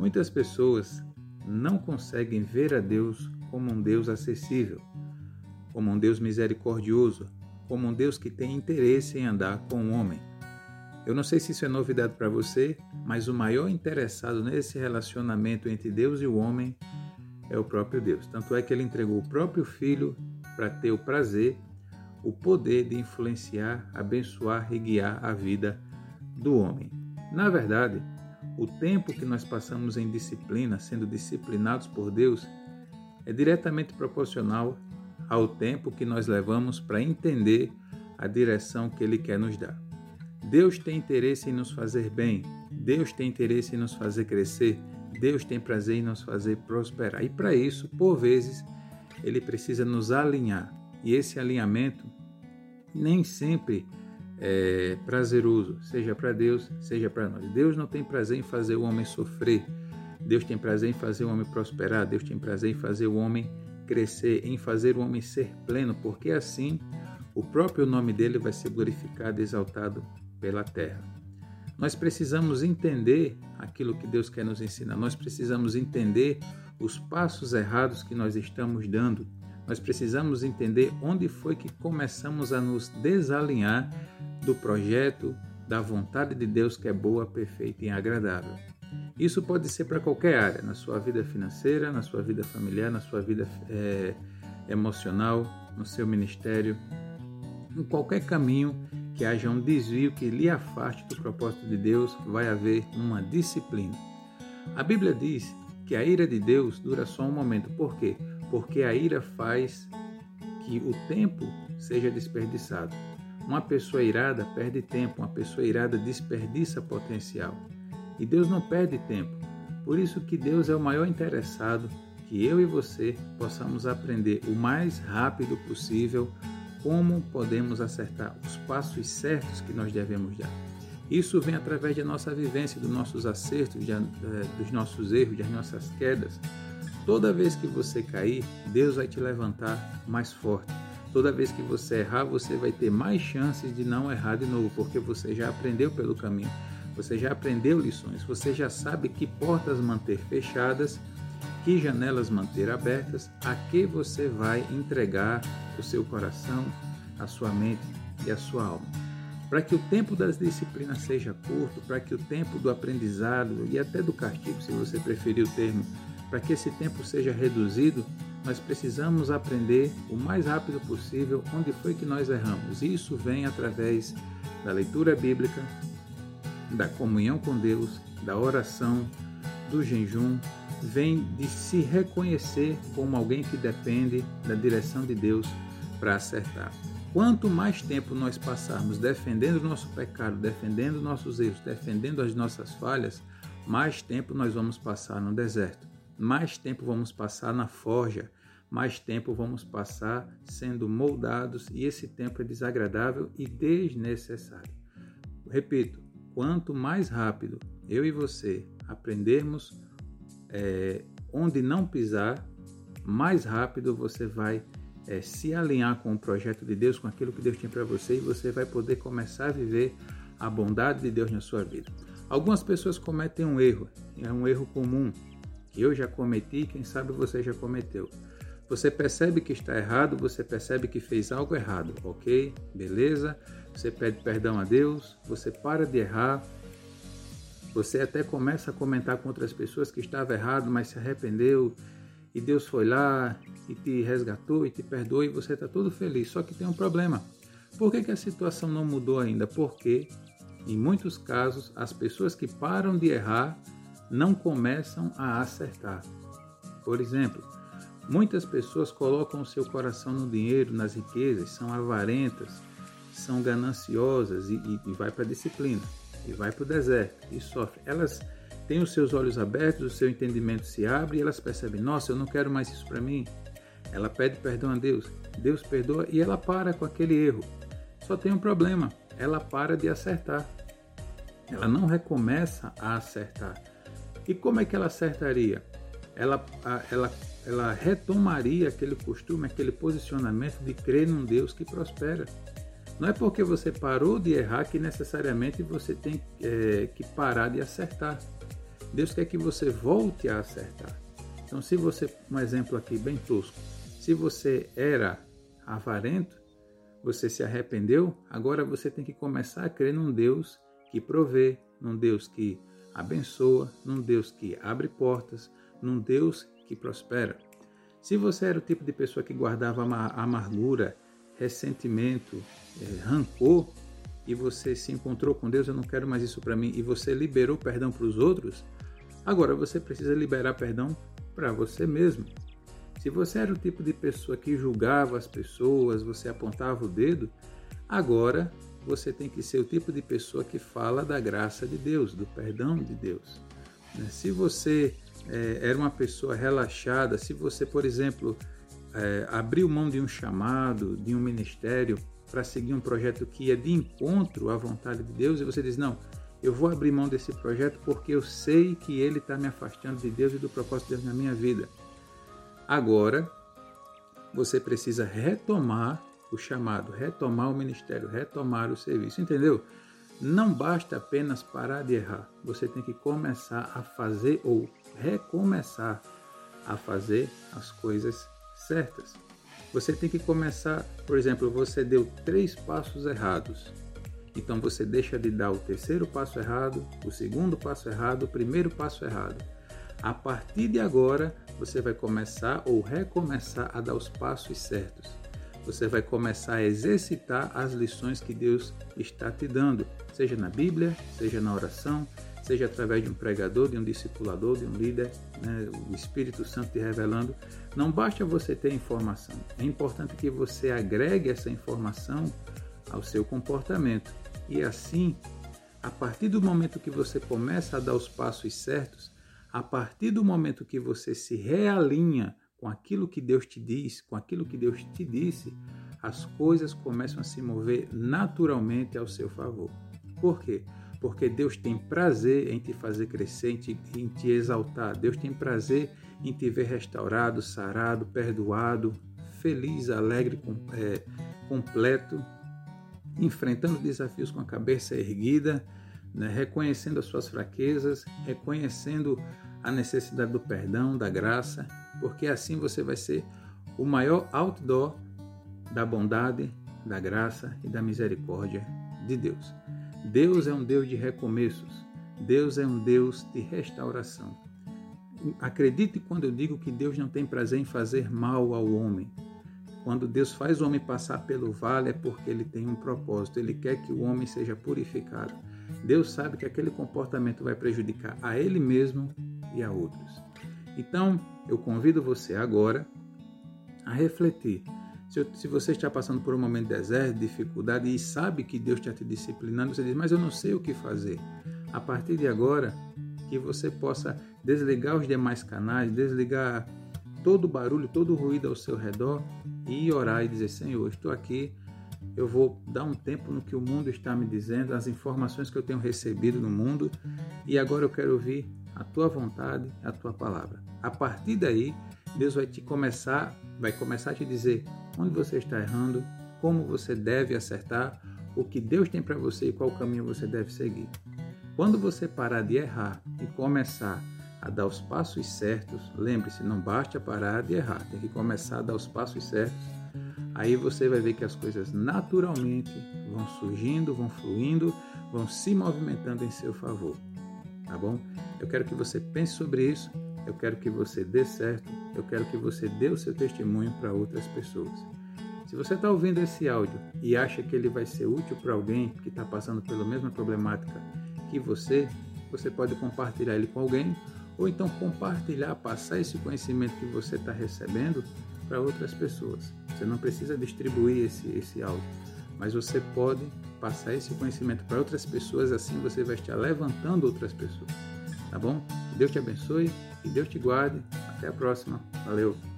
Muitas pessoas não conseguem ver a Deus como um Deus acessível, como um Deus misericordioso, como um Deus que tem interesse em andar com o homem. Eu não sei se isso é novidade para você, mas o maior interessado nesse relacionamento entre Deus e o homem é o próprio Deus. Tanto é que ele entregou o próprio Filho para ter o prazer, o poder de influenciar, abençoar e guiar a vida do homem. Na verdade, o tempo que nós passamos em disciplina, sendo disciplinados por Deus, é diretamente proporcional ao tempo que nós levamos para entender a direção que Ele quer nos dar. Deus tem interesse em nos fazer bem, Deus tem interesse em nos fazer crescer, Deus tem prazer em nos fazer prosperar. E para isso, por vezes, Ele precisa nos alinhar. E esse alinhamento nem sempre é, prazeroso, seja para Deus, seja para nós. Deus não tem prazer em fazer o homem sofrer. Deus tem prazer em fazer o homem prosperar. Deus tem prazer em fazer o homem crescer, em fazer o homem ser pleno, porque assim o próprio nome dele vai ser glorificado e exaltado pela terra. Nós precisamos entender aquilo que Deus quer nos ensinar. Nós precisamos entender os passos errados que nós estamos dando. Nós precisamos entender onde foi que começamos a nos desalinhar do projeto, da vontade de Deus que é boa, perfeita e agradável. Isso pode ser para qualquer área, na sua vida financeira, na sua vida familiar, na sua vida é, emocional, no seu ministério, em qualquer caminho que haja um desvio que lhe afaste do propósito de Deus, vai haver uma disciplina. A Bíblia diz que a ira de Deus dura só um momento. Por quê? Porque a ira faz que o tempo seja desperdiçado. Uma pessoa irada perde tempo, uma pessoa irada desperdiça potencial. E Deus não perde tempo. Por isso que Deus é o maior interessado que eu e você possamos aprender o mais rápido possível como podemos acertar os passos certos que nós devemos dar. Isso vem através da nossa vivência, dos nossos acertos, dos nossos erros, das nossas quedas. Toda vez que você cair, Deus vai te levantar mais forte. Toda vez que você errar, você vai ter mais chances de não errar de novo, porque você já aprendeu pelo caminho, você já aprendeu lições, você já sabe que portas manter fechadas, que janelas manter abertas, a que você vai entregar o seu coração, a sua mente e a sua alma. Para que o tempo das disciplinas seja curto, para que o tempo do aprendizado e até do castigo, se você preferir o termo, para que esse tempo seja reduzido, nós precisamos aprender o mais rápido possível onde foi que nós erramos. Isso vem através da leitura bíblica, da comunhão com Deus, da oração, do jejum, vem de se reconhecer como alguém que depende da direção de Deus para acertar. Quanto mais tempo nós passarmos defendendo o nosso pecado, defendendo nossos erros, defendendo as nossas falhas, mais tempo nós vamos passar no deserto mais tempo vamos passar na forja, mais tempo vamos passar sendo moldados e esse tempo é desagradável e desnecessário. Repito, quanto mais rápido eu e você aprendermos é, onde não pisar, mais rápido você vai é, se alinhar com o projeto de Deus, com aquilo que Deus tem para você e você vai poder começar a viver a bondade de Deus na sua vida. Algumas pessoas cometem um erro, é um erro comum, que eu já cometi, quem sabe você já cometeu. Você percebe que está errado, você percebe que fez algo errado, ok? Beleza? Você pede perdão a Deus, você para de errar, você até começa a comentar com outras pessoas que estava errado, mas se arrependeu e Deus foi lá e te resgatou e te perdoou e você está todo feliz. Só que tem um problema. Por que, que a situação não mudou ainda? Porque, em muitos casos, as pessoas que param de errar não começam a acertar. Por exemplo, muitas pessoas colocam o seu coração no dinheiro, nas riquezas, são avarentas, são gananciosas e, e, e vai para a disciplina, e vai para o deserto e sofre. Elas têm os seus olhos abertos, o seu entendimento se abre e elas percebem: nossa, eu não quero mais isso para mim. Ela pede perdão a Deus, Deus perdoa e ela para com aquele erro. Só tem um problema: ela para de acertar. Ela não recomeça a acertar. E como é que ela acertaria? Ela, ela, ela retomaria aquele costume, aquele posicionamento de crer num Deus que prospera. Não é porque você parou de errar que necessariamente você tem é, que parar de acertar. Deus quer que você volte a acertar. Então, se você, um exemplo aqui bem tosco, se você era avarento, você se arrependeu, agora você tem que começar a crer num Deus que provê, num Deus que abençoa, num Deus que abre portas, num Deus que prospera. Se você era o tipo de pessoa que guardava amargura, ressentimento, é, rancor, e você se encontrou com Deus, eu não quero mais isso para mim, e você liberou perdão para os outros, agora você precisa liberar perdão para você mesmo. Se você era o tipo de pessoa que julgava as pessoas, você apontava o dedo, agora você tem que ser o tipo de pessoa que fala da graça de Deus, do perdão de Deus. Né? Se você é, era uma pessoa relaxada, se você, por exemplo, é, abriu mão de um chamado, de um ministério, para seguir um projeto que ia de encontro à vontade de Deus, e você diz: Não, eu vou abrir mão desse projeto porque eu sei que ele está me afastando de Deus e do propósito de Deus na minha vida. Agora, você precisa retomar o chamado, retomar o ministério, retomar o serviço, entendeu? Não basta apenas parar de errar, você tem que começar a fazer ou recomeçar a fazer as coisas certas. Você tem que começar, por exemplo, você deu três passos errados. Então você deixa de dar o terceiro passo errado, o segundo passo errado, o primeiro passo errado. A partir de agora, você vai começar ou recomeçar a dar os passos certos. Você vai começar a exercitar as lições que Deus está te dando, seja na Bíblia, seja na oração, seja através de um pregador, de um discipulador, de um líder, né, o Espírito Santo te revelando. Não basta você ter informação, é importante que você agregue essa informação ao seu comportamento. E assim, a partir do momento que você começa a dar os passos certos, a partir do momento que você se realinha com aquilo que Deus te diz, com aquilo que Deus te disse, as coisas começam a se mover naturalmente ao seu favor. Por quê? Porque Deus tem prazer em te fazer crescer, em te, em te exaltar. Deus tem prazer em te ver restaurado, sarado, perdoado, feliz, alegre, com, é, completo, enfrentando desafios com a cabeça erguida, né, reconhecendo as suas fraquezas, reconhecendo a necessidade do perdão, da graça, porque assim você vai ser o maior outdoor da bondade, da graça e da misericórdia de Deus. Deus é um Deus de recomeços, Deus é um Deus de restauração. Acredite quando eu digo que Deus não tem prazer em fazer mal ao homem. Quando Deus faz o homem passar pelo vale é porque ele tem um propósito, ele quer que o homem seja purificado. Deus sabe que aquele comportamento vai prejudicar a ele mesmo e a outros. Então, eu convido você agora a refletir. Se, você está passando por um momento de deserto, de dificuldade e sabe que Deus está te disciplinando, você diz, mas eu não sei o que fazer. A partir de agora, que você possa desligar os demais canais, desligar todo o barulho, todo o ruído ao seu redor e orar e dizer: Senhor, estou aqui eu vou dar um tempo no que o mundo está me dizendo, as informações que eu tenho recebido no mundo, e agora eu quero ouvir a tua vontade, a tua palavra. A partir daí, Deus vai te começar, vai começar a te dizer onde você está errando, como você deve acertar, o que Deus tem para você e qual caminho você deve seguir. Quando você parar de errar e começar a dar os passos certos, lembre-se, não basta parar de errar, tem que começar a dar os passos certos Aí você vai ver que as coisas naturalmente vão surgindo, vão fluindo, vão se movimentando em seu favor. Tá bom? Eu quero que você pense sobre isso, eu quero que você dê certo, eu quero que você dê o seu testemunho para outras pessoas. Se você está ouvindo esse áudio e acha que ele vai ser útil para alguém que está passando pela mesma problemática que você, você pode compartilhar ele com alguém ou então compartilhar, passar esse conhecimento que você está recebendo para outras pessoas. Você não precisa distribuir esse, esse áudio, mas você pode passar esse conhecimento para outras pessoas, assim você vai estar levantando outras pessoas. Tá bom? Deus te abençoe e Deus te guarde. Até a próxima. Valeu!